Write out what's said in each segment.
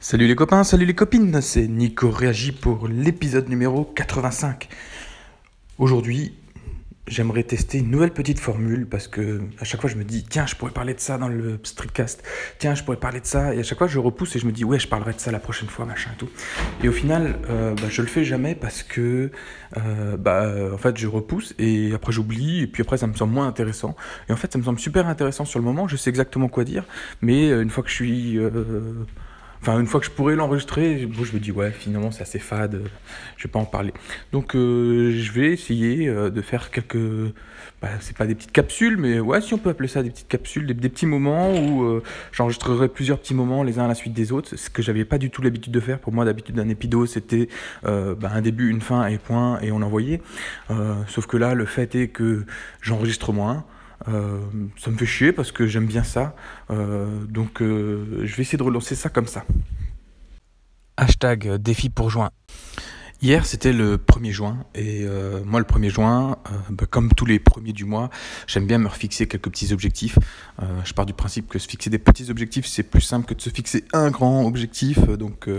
Salut les copains, salut les copines, c'est Nico Réagi pour l'épisode numéro 85. Aujourd'hui, j'aimerais tester une nouvelle petite formule parce que à chaque fois je me dis tiens, je pourrais parler de ça dans le streetcast. Tiens, je pourrais parler de ça et à chaque fois je repousse et je me dis ouais, je parlerai de ça la prochaine fois, machin et tout. Et au final, euh, bah, je le fais jamais parce que euh, bah en fait, je repousse et après j'oublie et puis après ça me semble moins intéressant. Et en fait, ça me semble super intéressant sur le moment, je sais exactement quoi dire, mais euh, une fois que je suis Enfin, une fois que je pourrais l'enregistrer, je me dis, ouais, finalement, c'est assez fade, je vais pas en parler. Donc, euh, je vais essayer euh, de faire quelques. Bah, c'est pas des petites capsules, mais ouais, si on peut appeler ça des petites capsules, des, petits moments où euh, j'enregistrerai plusieurs petits moments les uns à la suite des autres. Ce que j'avais pas du tout l'habitude de faire. Pour moi, d'habitude, un épido, c'était bah, un début, une fin et point, et on envoyait. sauf que là, le fait est que j'enregistre moins. Euh, ça me fait chier parce que j'aime bien ça. Euh, donc euh, je vais essayer de relancer ça comme ça. Hashtag défi pour juin. Hier, c'était le 1er juin, et euh, moi, le 1er juin, euh, bah, comme tous les premiers du mois, j'aime bien me refixer quelques petits objectifs. Euh, je pars du principe que se fixer des petits objectifs, c'est plus simple que de se fixer un grand objectif. Donc,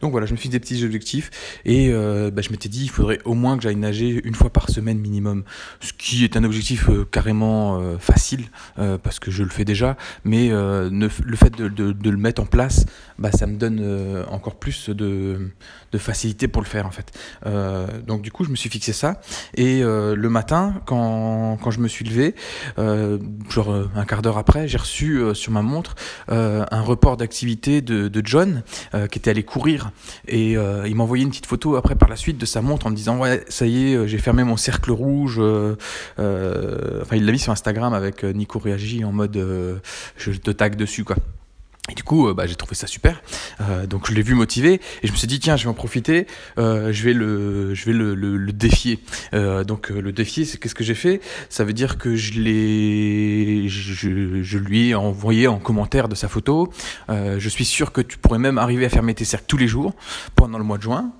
donc voilà, je me fixe des petits objectifs, et bah, je m'étais dit, il faudrait au moins que j'aille nager une fois par semaine minimum, ce qui est un objectif carrément facile, parce que je le fais déjà, mais le fait de, de, de, le mettre en place, bah, ça me donne encore plus de, de facilité pour le faire en fait. Euh, donc du coup, je me suis fixé ça. Et euh, le matin, quand, quand, je me suis levé, euh, genre un quart d'heure après, j'ai reçu sur ma montre un report d'activité de, John qui était allé courir. Et il m'a envoyé une petite photo après par la suite de sa montre en me disant ouais, ça y est, j'ai fermé mon cercle rouge. enfin, il l'a mis sur Instagram avec Nico Réagi en mode je te tag dessus quoi. Et du coup, euh, bah, j'ai trouvé ça super. Euh, donc je l'ai vu motivé et je me suis dit tiens, je vais en profiter. Euh, je vais le, je vais le, défier. Donc le défier, c'est qu'est-ce que j'ai fait? Ça veut dire que je l'ai, je, lui ai envoyé en commentaire de sa photo. je suis sûr que tu pourrais même arriver à fermer tes cercles tous les jours pendant le mois de juin.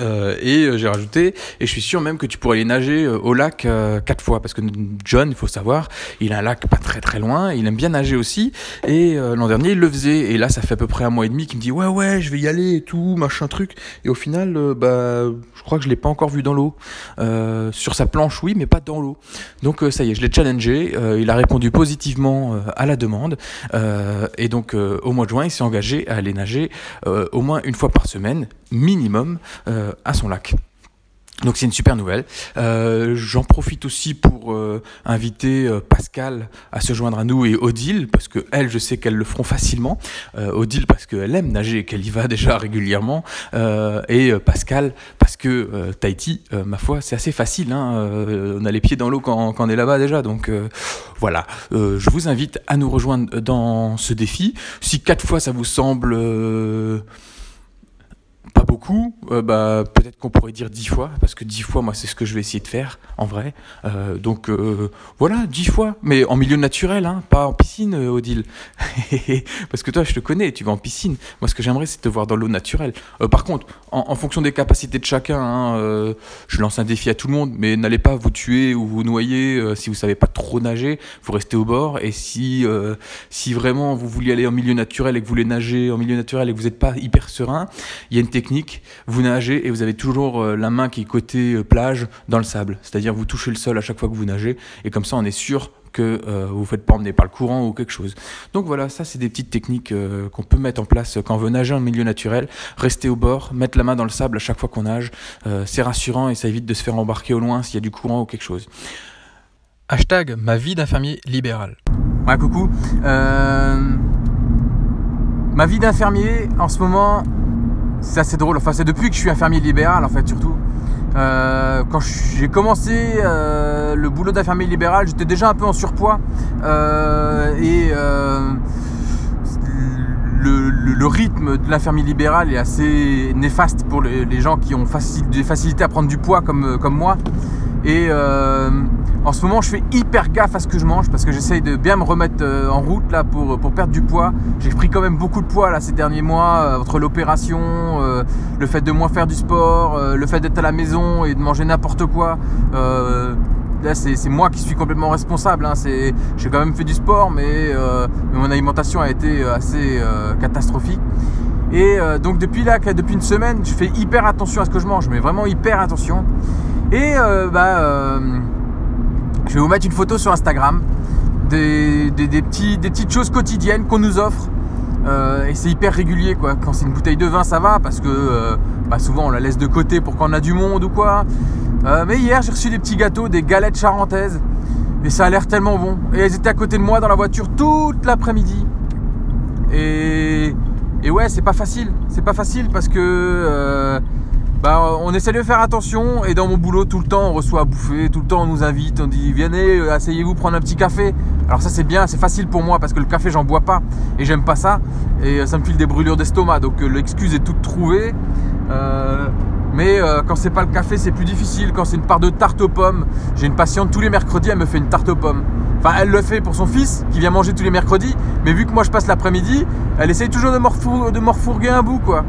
et j'ai rajouté et je suis sûr même que tu pourrais aller nager au lac quatre fois parce que John, il faut savoir, il a un lac pas très très loin. Il aime bien nager aussi et l'an dernier il le faisait et là, ça fait à peu près un mois et demi qu'il me dit ouais ouais, je vais y aller et tout, machin truc. Et au final, euh, bah, je crois que je l'ai pas encore vu dans l'eau. Euh, sur sa planche, oui, mais pas dans l'eau. Donc euh, ça y est, je l'ai challengé. il a répondu positivement à la demande. et donc au mois de juin, il s'est engagé à aller nager au moins une fois par semaine, minimum, à son lac. Donc c'est une super nouvelle. Euh, J'en profite aussi pour euh, inviter euh, Pascal à se joindre à nous et Odile parce que elle, je sais qu'elles le feront facilement. Odile parce qu'elle aime nager et qu'elle y va déjà régulièrement. Et Pascal parce que Tahiti, ma foi, c'est assez facile. Hein, on a les pieds dans l'eau quand, quand, on est là-bas déjà. Donc voilà, je vous invite à nous rejoindre dans ce défi. Si quatre fois ça vous semble beaucoup, euh, bah, peut-être qu'on pourrait dire dix fois, parce que dix fois, moi, c'est ce que je vais essayer de faire, en vrai. Euh, donc, euh, voilà, dix fois, mais en milieu naturel, hein, pas en piscine, Odile. parce que toi, je te connais, tu vas en piscine. Moi, ce que j'aimerais, c'est te voir dans l'eau naturelle. par contre, en, fonction des capacités de chacun, hein, je lance un défi à tout le monde, mais n'allez pas vous tuer ou vous noyer si vous savez pas trop nager, vous restez au bord, et si, si vraiment vous vouliez aller en milieu naturel et que vous voulez nager en milieu naturel et que vous n'êtes pas hyper serein, il y a une technique, vous nagez et vous avez toujours euh, la main qui est côté euh, plage dans le sable. C'est-à-dire vous touchez le sol à chaque fois que vous nagez et comme ça on est sûr que euh, vous ne faites pas emmener par le courant ou quelque chose. Donc voilà, ça c'est des petites techniques qu'on peut mettre en place quand on veut nager en milieu naturel. Rester au bord, mettre la main dans le sable à chaque fois qu'on nage, c'est rassurant et ça évite de se faire embarquer au loin s'il y a du courant ou quelque chose. Hashtag ma vie d'infirmier libéral. Ouais, coucou. Ma vie d'infirmier, en ce moment, c'est assez drôle. Enfin, c'est depuis que je suis infirmier libéral, en fait, surtout. Euh, quand j'ai commencé euh, le boulot d'infirmier libéral, j'étais déjà un peu en surpoids. Euh, et le, rythme de l'infirmier libéral est assez néfaste pour les, gens qui ont des facilités à prendre du poids comme, comme moi. Et en ce moment, je fais hyper gaffe à ce que je mange parce que j'essaye de bien me remettre euh, en route là pour, pour perdre du poids. J'ai pris quand même beaucoup de poids là ces derniers mois euh, entre l'opération, euh, le fait de moins faire du sport, le fait d'être à la maison et de manger n'importe quoi. là, c'est moi qui suis complètement responsable. Hein. J'ai quand même fait du sport, mais, mais, mon alimentation a été assez catastrophique. Et euh, donc depuis là, depuis une semaine, je fais hyper attention à ce que je mange, mais vraiment hyper attention. Et euh, bah, euh, je vais vous mettre une photo sur Instagram des, petits, des petites choses quotidiennes qu'on nous offre. et c'est hyper régulier quoi. Quand c'est une bouteille de vin, ça va parce que bah, souvent on la laisse de côté pour quand on a du monde ou quoi. mais hier j'ai reçu des petits gâteaux, des galettes charentaises. Et ça a l'air tellement bon. Et elles étaient à côté de moi dans la voiture toute l'après-midi. Et, ouais, c'est pas facile. C'est pas facile parce que euh, bah, on essaie de faire attention. Et dans mon boulot, tout le temps, on reçoit à bouffer. Tout le temps, on nous invite. On dit Venez, euh, asseyez-vous, prendre un petit café. Alors, ça, c'est bien. C'est facile pour moi parce que le café, j'en bois pas. Et j'aime pas ça. Et euh, ça me file des brûlures d'estomac. Donc, l'excuse est toute trouvée. Mais euh, quand c'est pas le café, c'est plus difficile. Quand c'est une part de tarte aux pommes, j'ai une patiente tous les mercredis, elle me fait une tarte aux pommes. Enfin, elle le fait pour son fils qui vient manger tous les mercredis. Mais vu que moi je passe l'après-midi, elle essaye toujours de me refourguer un bout, quoi.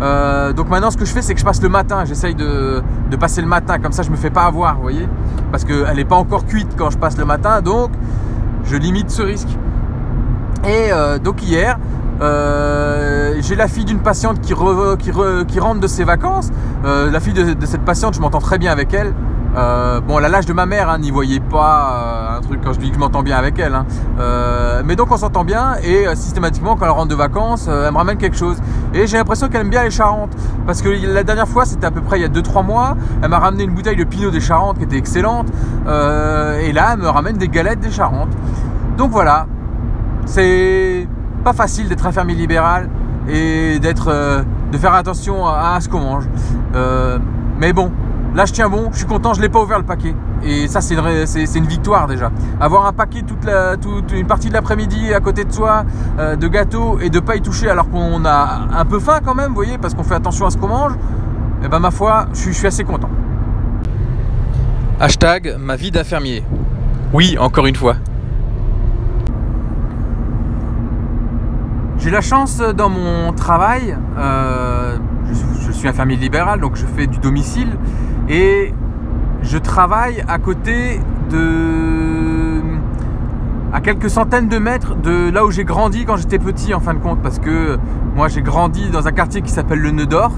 Euh, donc maintenant, ce que je fais, c'est que je passe le matin. J'essaye de, passer le matin, comme ça, je me fais pas avoir, vous voyez, parce qu'elle n'est pas encore cuite quand je passe le matin, donc je limite ce risque. Et euh, donc hier, euh, j'ai la fille d'une patiente qui, rentre de ses vacances. La fille de, cette patiente, je m'entends très bien avec elle. Euh, bon, elle a l'âge de ma mère, hein, n'y voyez pas un truc quand je dis que je m'entends bien avec elle. Hein. mais donc on s'entend bien et systématiquement quand elle rentre de vacances, elle me ramène quelque chose. Et j'ai l'impression qu'elle aime bien les Charentes. Parce que la dernière fois, c'était à peu près il y a 2-3 mois, elle m'a ramené une bouteille de Pinot des Charentes qui était excellente. et là, elle me ramène des galettes des Charentes. Donc voilà, c'est pas facile d'être infirmier libéral et d'être, euh, de faire attention à, ce qu'on mange. Euh, mais bon, là je tiens bon, je suis content, je l'ai pas ouvert le paquet. Et ça c'est une, victoire déjà. Avoir un paquet toute, la, toute une partie de l'après-midi à côté de soi euh, de gâteaux et de pas y toucher alors qu'on a un peu faim quand même, vous voyez, parce qu'on fait attention à ce qu'on mange. Et eh ben ma foi, je, je suis assez content. Hashtag ma vie d'infirmier. Oui, encore une fois. J'ai la chance dans mon travail, euh, je, suis infirmier libéral, donc je fais du domicile et je travaille à côté de. à quelques centaines de mètres de là où j'ai grandi quand j'étais petit en fin de compte, parce que moi j'ai grandi dans un quartier qui s'appelle le Neudorf.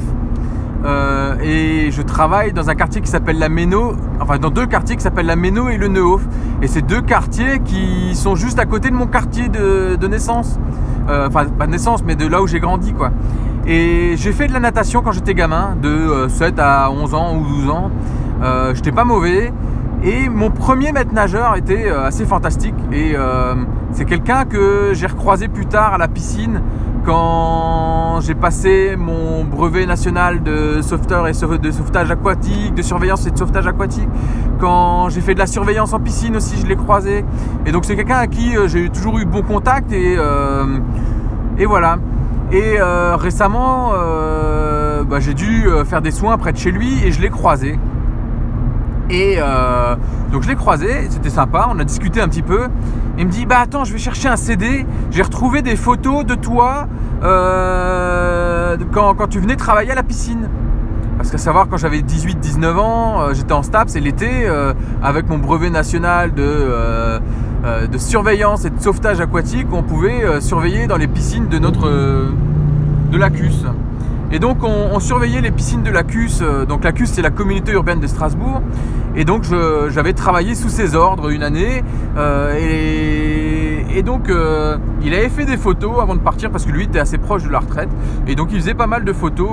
Euh, et je travaille dans un quartier qui s'appelle la Méno, enfin dans deux quartiers qui s'appellent la Méno et le Neuhof. Et c'est deux quartiers qui sont juste à côté de mon quartier de naissance. Euh, enfin pas de naissance, mais de là où j'ai grandi quoi. Et j'ai fait de la natation quand j'étais gamin, de 7 euh, à 11 ans ou 12 ans. Euh, j'étais pas mauvais. Et mon premier maître nageur était assez fantastique. Et c'est quelqu'un que j'ai recroisé plus tard à la piscine quand j'ai passé mon brevet national de sauveteur et de sauvetage aquatique, de surveillance et de sauvetage aquatique, quand j'ai fait de la surveillance en piscine aussi, je l'ai croisé. Et donc c'est quelqu'un à qui euh, j'ai toujours eu bon contact et, euh, et voilà. Et euh, récemment, bah, j'ai dû faire des soins près de chez lui et je l'ai croisé. Et euh, donc je l'ai croisé, c'était sympa, on a discuté un petit peu. Il me dit bah attends, je vais chercher un CD. J'ai retrouvé des photos de toi euh, quand, tu venais travailler à la piscine. Parce qu'à savoir, quand j'avais 18-19 ans, euh, j'étais en STAPS et l'été, avec mon brevet national de, de surveillance et de sauvetage aquatique, on pouvait surveiller dans les piscines de notre de la CUS. Et donc on, surveillait les piscines de la CUS. Donc la CUS c'est la communauté urbaine de Strasbourg. Et donc j'avais travaillé sous ses ordres une année. Euh, et, donc euh, il avait fait des photos avant de partir parce que lui était assez proche de la retraite. Et donc il faisait pas mal de photos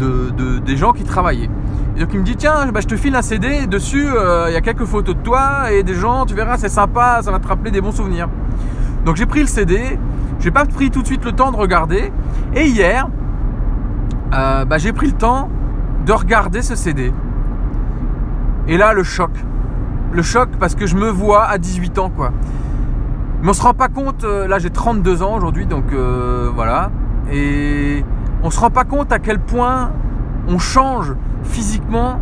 euh, de, des gens qui travaillaient. Et donc il me dit tiens bah, je te file un CD, dessus il y a quelques photos de toi et des gens, tu verras c'est sympa, ça va te rappeler des bons souvenirs. Donc j'ai pris le CD, j'ai pas pris tout de suite le temps de regarder. Et hier, bah, j'ai pris le temps de regarder ce CD. Et là, le choc. Le choc parce que je me vois à 18 ans, quoi. Mais on se rend pas compte, euh, là j'ai 32 ans aujourd'hui, donc euh, voilà. Et on se rend pas compte à quel point on change physiquement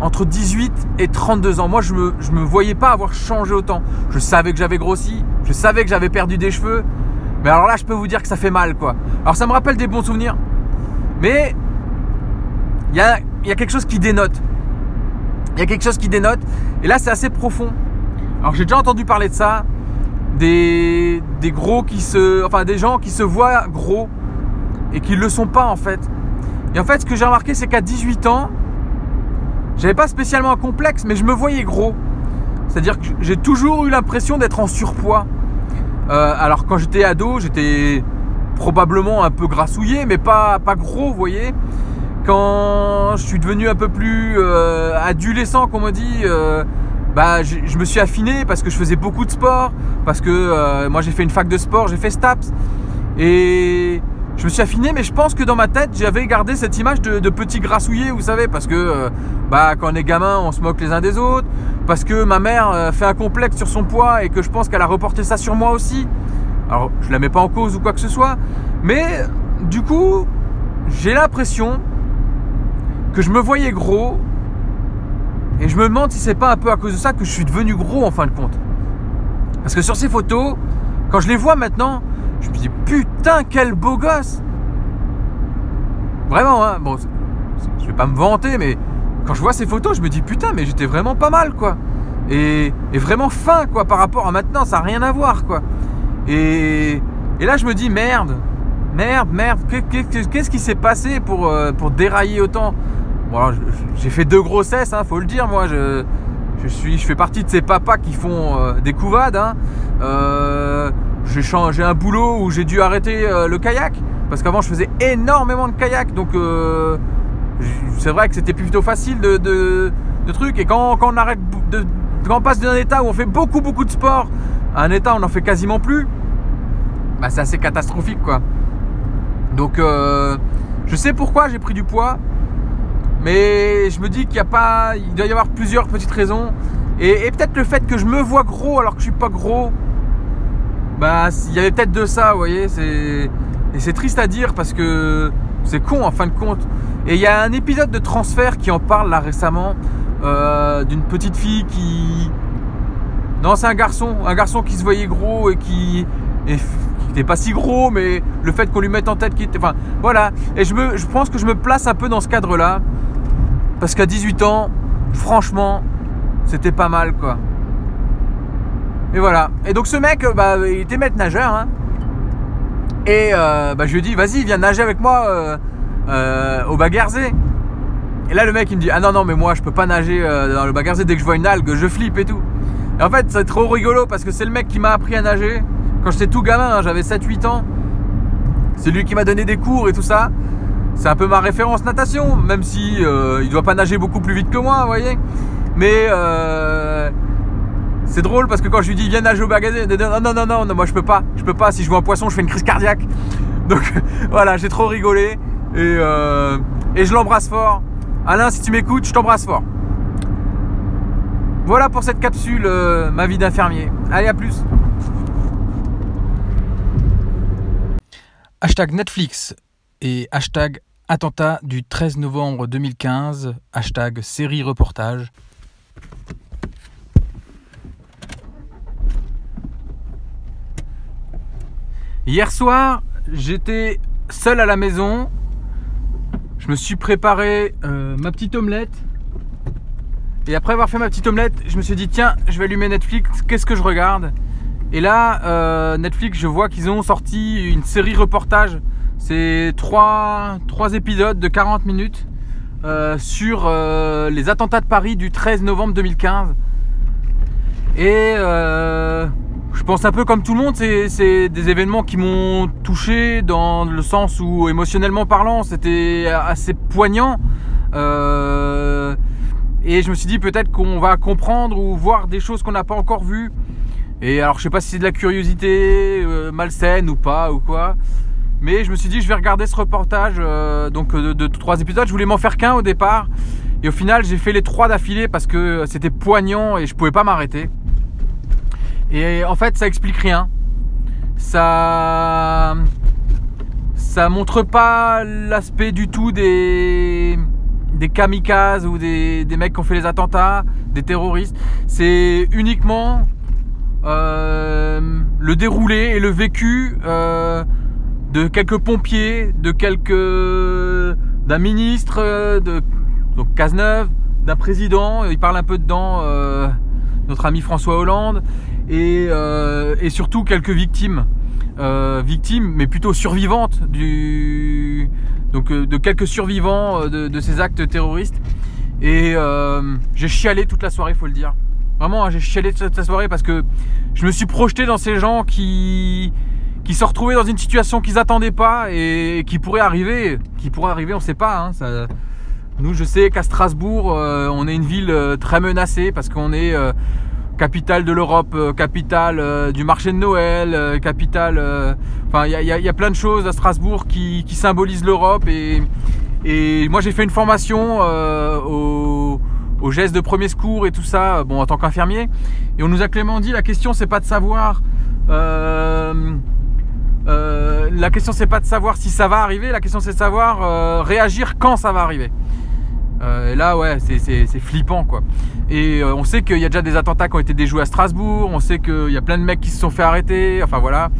entre 18 et 32 ans. Moi, je je me voyais pas avoir changé autant. Je savais que j'avais grossi, je savais que j'avais perdu des cheveux. Mais alors là, je peux vous dire que ça fait mal, quoi. Alors ça me rappelle des bons souvenirs. Mais il y a, quelque chose qui dénote. Il y a quelque chose qui dénote. Et là, c'est assez profond. Alors, j'ai déjà entendu parler de ça. des, des gros qui se. Enfin, des gens qui se voient gros et qui ne le sont pas en fait. Et en fait, ce que j'ai remarqué, c'est qu'à 18 ans, j'avais pas spécialement un complexe, mais je me voyais gros. C'est-à-dire que j'ai toujours eu l'impression d'être en surpoids. Euh, alors quand j'étais ado, j'étais probablement un peu grassouillé, mais pas, pas gros, vous voyez. Quand je suis devenu un peu plus euh, adolescent, comme on dit, euh, bah, je, je, me suis affiné parce que je faisais beaucoup de sport, parce que moi j'ai fait une fac de sport, j'ai fait STAPS. Et je me suis affiné, mais je pense que dans ma tête, j'avais gardé cette image de, petit grassouillé, vous savez, parce que euh, bah, quand on est gamin, on se moque les uns des autres, parce que ma mère euh, fait un complexe sur son poids et que je pense qu'elle a reporté ça sur moi aussi. Alors, je la mets pas en cause ou quoi que ce soit, mais du coup, j'ai l'impression que je me voyais gros et je me demande si c'est pas un peu à cause de ça que je suis devenu gros en fin de compte. Parce que sur ces photos, quand je les vois maintenant, je me dis putain quel beau gosse Vraiment, hein, bon, je vais pas me vanter, mais quand je vois ces photos, je me dis putain, mais j'étais vraiment pas mal, quoi. Et, vraiment fin, quoi, par rapport à maintenant, ça n'a rien à voir, quoi. Et, et, là, je me dis merde, merde, merde, qu'est-ce qui s'est passé pour, euh, dérailler autant? Bon, j'ai fait deux grossesses, hein, faut le dire, moi, je, je, suis, je fais partie de ces papas qui font euh, des couvades, hein. Euh, j'ai changé un boulot où j'ai dû arrêter euh, le kayak parce qu'avant je faisais énormément de kayak donc c'est vrai que c'était plutôt facile de, trucs. Et quand, on arrête quand on passe d'un état où on fait beaucoup beaucoup de sport à un état où on n'en fait quasiment plus bah c'est assez catastrophique quoi. Donc je sais pourquoi j'ai pris du poids mais je me dis qu'il y a pas il doit y avoir plusieurs petites raisons et, peut-être le fait que je me vois gros alors que je suis pas gros bah, il y avait peut-être de ça, vous voyez. C'est... Et c'est triste à dire parce que c'est con en fin de compte. Et il y a un épisode de transfert qui en parle là récemment euh, d'une petite fille qui. Non, c'est un garçon. Un garçon qui se voyait gros et qui. Et qui n'était pas si gros, mais le fait qu'on lui mette en tête qu'il était. Enfin, voilà. Et je, me, je pense que je me place un peu dans ce cadre-là. Parce qu'à 18 ans, franchement, c'était pas mal quoi. Et voilà. Et donc ce mec, bah, il était maître nageur. Hein. Et euh, bah, je lui ai dit, vas-y, viens nager avec moi euh, euh, au Bagarzé. Et là, le mec, il me dit, ah non, non, mais moi, je peux pas nager euh, dans le Bagarzé dès que je vois une algue, je flippe et tout. Et en fait, c'est trop rigolo parce que c'est le mec qui m'a appris à nager. Quand j'étais tout gamin, hein, j'avais 7-8 ans. C'est lui qui m'a donné des cours et tout ça. C'est un peu ma référence natation, même si il doit pas nager beaucoup plus vite que moi, vous voyez. Mais c'est drôle parce que quand je lui dis viens nager au magasin, non, non, non, non, non, moi je peux pas, je peux pas. Si je vois un poisson, je fais une crise cardiaque. Donc voilà, j'ai trop rigolé et, euh, et je l'embrasse fort. Alain, si tu m'écoutes, je t'embrasse fort. Voilà pour cette capsule, euh, ma vie d'infirmier. Allez, à plus. Hashtag Netflix et hashtag attentat du 13 novembre 2015, hashtag série reportage. Hier soir, j'étais seul à la maison. Je me suis préparé euh, ma petite omelette. Et après avoir fait ma petite omelette, je me suis dit tiens, je vais allumer Netflix, qu'est-ce que je regarde? Et là, euh, Netflix, je vois qu'ils ont sorti une série reportage. C'est trois, trois épisodes de 40 minutes euh, sur euh, les attentats de Paris du 13 novembre 2015. Et euh, je pense un peu comme tout le monde, c'est des événements qui m'ont touché dans le sens où émotionnellement parlant, c'était assez poignant. Et je me suis dit peut-être qu'on va comprendre ou voir des choses qu'on n'a pas encore vues. Et alors je sais pas si c'est de la curiosité malsaine ou pas ou quoi. Mais je me suis dit je vais regarder ce reportage euh, donc de, de, trois épisodes. Je voulais m'en faire qu'un au départ. Et au final j'ai fait les trois d'affilée parce que c'était poignant et je pouvais pas m'arrêter. Et en fait, ça explique rien. Ça. Ça montre pas l'aspect du tout des. des kamikazes ou des, des mecs qui ont fait les attentats, des terroristes. C'est uniquement euh, le déroulé et le vécu euh, de quelques pompiers, de quelques. d'un ministre, de. donc Cazeneuve, d'un président. Il parle un peu dedans, euh, notre ami François Hollande et, et surtout quelques victimes. victimes, mais plutôt survivantes du, donc de quelques survivants de, de, ces actes terroristes. Et j'ai chialé toute la soirée, faut le dire. Vraiment, hein, j'ai chialé toute la soirée parce que je me suis projeté dans ces gens qui qui se retrouvaient dans une situation qu'ils n'attendaient pas et qui pourrait arriver. Qui pourrait arriver, on ne sait pas. Hein. Nous, je sais qu'à Strasbourg, euh, on est une ville euh, très menacée parce qu'on est euh, capitale de l'Europe, capitale du marché de Noël, capitale. Enfin, il y, a plein de choses à Strasbourg qui, symbolisent l'Europe et, moi j'ai fait une formation au, au geste de premier secours et tout ça, bon en tant qu'infirmier. Et on nous a clairement dit la question c'est pas de savoir euh, la question c'est pas de savoir si ça va arriver, la question c'est de savoir euh, réagir quand ça va arriver. Euh, et là ouais c'est flippant quoi. Et on sait qu'il y a déjà des attentats qui ont été déjoués à Strasbourg, on sait qu'il y a plein de mecs qui se sont fait arrêter, enfin voilà.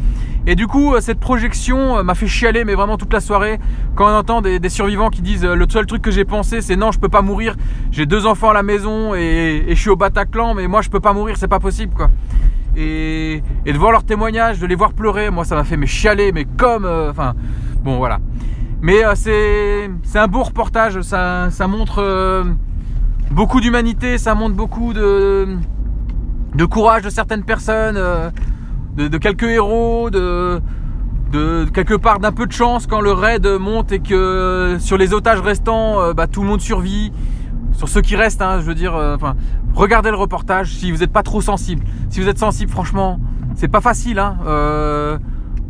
Et du coup cette projection m'a fait chialer mais vraiment toute la soirée quand on entend des, survivants qui disent le seul truc que j'ai pensé c'est non je peux pas mourir, j'ai deux enfants à la maison et, et je suis au Bataclan mais moi je peux pas mourir c'est pas possible quoi et, de voir leurs témoignages, de les voir pleurer, moi ça m'a fait mais chialer, mais comme, euh, enfin, bon voilà. Mais euh, c'est un beau reportage, ça, ça montre euh, beaucoup d'humanité, ça montre beaucoup de, courage de certaines personnes, de, quelques héros, de, de quelque part d'un peu de chance quand le raid monte et que sur les otages restants, bah, tout le monde survit sur ceux qui restent, hein, je veux dire, euh, regardez le reportage si vous n'êtes pas trop sensible. Si vous êtes sensible, franchement, c'est pas facile. Hein, euh,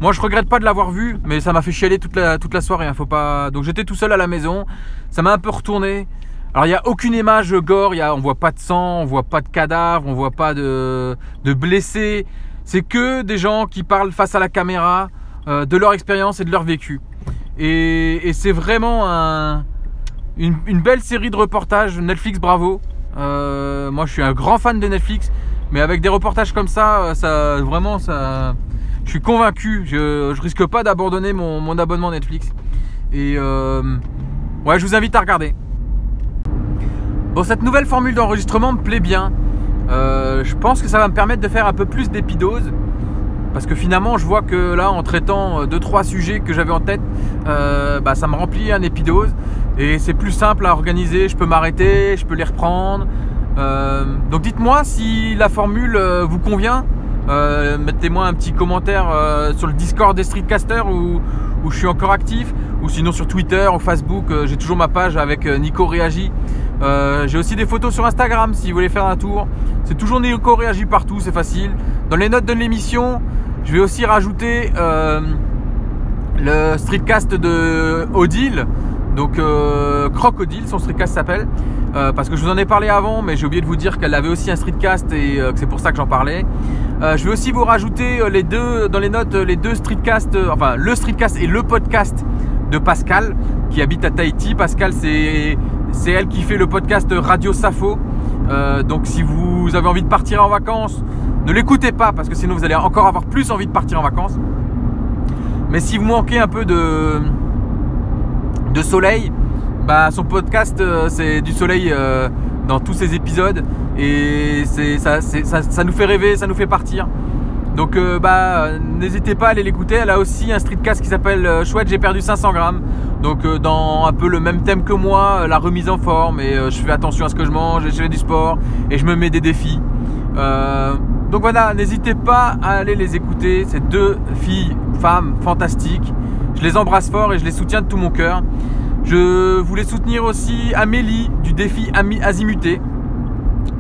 moi, je regrette pas de l'avoir vu, mais ça m'a fait chialer toute la, toute la soirée. Hein, faut pas. Donc j'étais tout seul à la maison. Ça m'a un peu retourné. Alors il n'y a aucune image gore. Y a, on voit pas de sang, on voit pas de cadavres, on voit pas de, de blessés. C'est que des gens qui parlent face à la caméra euh, de leur expérience et de leur vécu. Et c'est vraiment un, une, belle série de reportages. Netflix, bravo. Euh, moi, je suis un grand fan de Netflix, mais avec des reportages comme ça, ça vraiment, ça, je suis convaincu. Je, je risque pas d'abandonner mon, abonnement Netflix. Et euh, ouais, je vous invite à regarder. Bon, cette nouvelle formule d'enregistrement me plaît bien. Euh, je pense que ça va me permettre de faire un peu plus d'épidoses. Parce que finalement, je vois que là, en traitant 2-3 sujets que j'avais en tête, bah, ça me remplit un épidose. Et c'est plus simple à organiser, je peux m'arrêter, je peux les reprendre. Euh, donc dites-moi si la formule euh, vous convient. Euh, mettez-moi un petit commentaire sur le Discord des Streetcasters où, où, je suis encore actif. Ou sinon sur Twitter ou Facebook, j'ai toujours ma page avec Nico Réagi. j'ai aussi des photos sur Instagram si vous voulez faire un tour. C'est toujours Nico Réagi partout, c'est facile. Dans les notes de l'émission, je vais aussi rajouter le streetcast de Odile donc euh, Crocodile, son streetcast s'appelle. Euh, parce que je vous en ai parlé avant, mais j'ai oublié de vous dire qu'elle avait aussi un streetcast et euh, que c'est pour ça que j'en parlais. je vais aussi vous rajouter les deux dans les notes les deux streetcasts, enfin le streetcast et le podcast de Pascal qui habite à Tahiti. Pascal, c'est c'est elle qui fait le podcast Radio Safo. donc si vous avez envie de partir en vacances, ne l'écoutez pas parce que sinon vous allez encore avoir plus envie de partir en vacances. Mais si vous manquez un peu de de soleil, bah, son podcast, euh, c'est du soleil euh, dans tous ses épisodes. Et ça, nous fait rêver, ça nous fait partir. Donc euh, bah, n'hésitez pas à aller l'écouter. Elle a aussi un streetcast qui s'appelle Chouette, j'ai perdu 500 grammes. Donc dans un peu le même thème que moi, la remise en forme. Et je fais attention à ce que je mange, je fais du sport et je me mets des défis. donc voilà, n'hésitez pas à aller les écouter. Ces deux filles, femmes fantastiques. Je les embrasse fort et je les soutiens de tout mon cœur. Je voulais soutenir aussi Amélie du défi Azimuté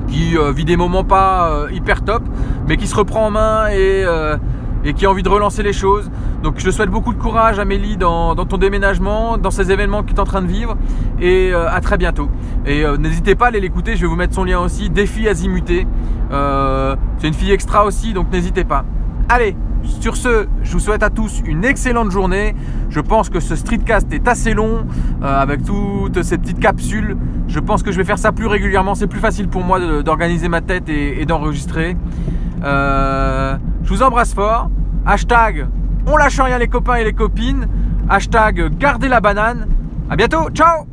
qui euh, vit des moments pas euh, hyper top mais qui se reprend en main et, euh, et, qui a envie de relancer les choses. Donc je souhaite beaucoup de courage Amélie dans, ton déménagement, dans ces événements que tu es en train de vivre et à très bientôt. Et n'hésitez pas à aller l'écouter, je vais vous mettre son lien aussi, Défi Azimuté. C'est une fille extra aussi donc n'hésitez pas. Allez, sur ce, je vous souhaite à tous une excellente journée. Je pense que ce streetcast est assez long euh, avec toutes ces petites capsules. Je pense que je vais faire ça plus régulièrement. C'est plus facile pour moi d'organiser ma tête et, d'enregistrer. Euh, je vous embrasse fort. Hashtag on lâche rien les copains et les copines. Hashtag gardez la banane. À bientôt. Ciao